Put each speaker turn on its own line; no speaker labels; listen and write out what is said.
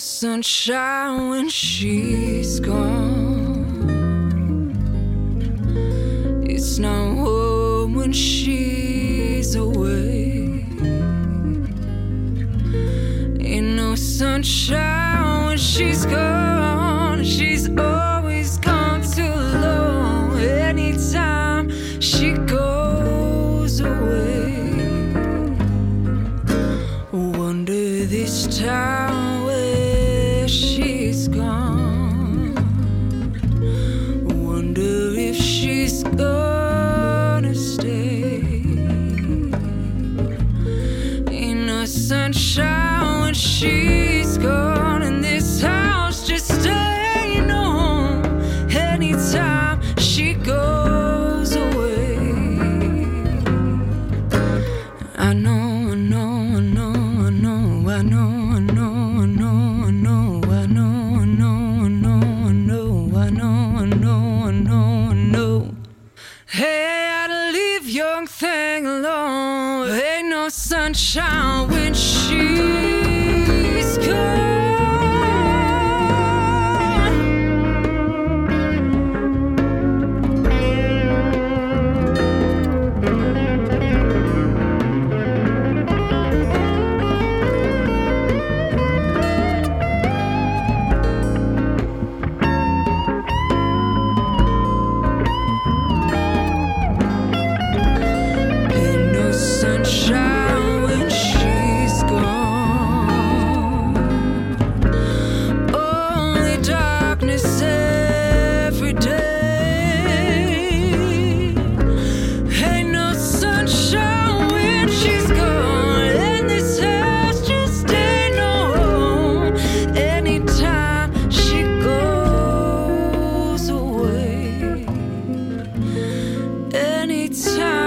sunshine when she's gone. It's not home when she's away. Ain't no sunshine when she's gone. She's always gone too long. Anytime she goes away. Wonder this time gonna stay. Ain't no sunshine when she's gone, and this house just ain't no home. Anytime she goes away. I know, young thing alone. Ain't no sunshine when she's It's time.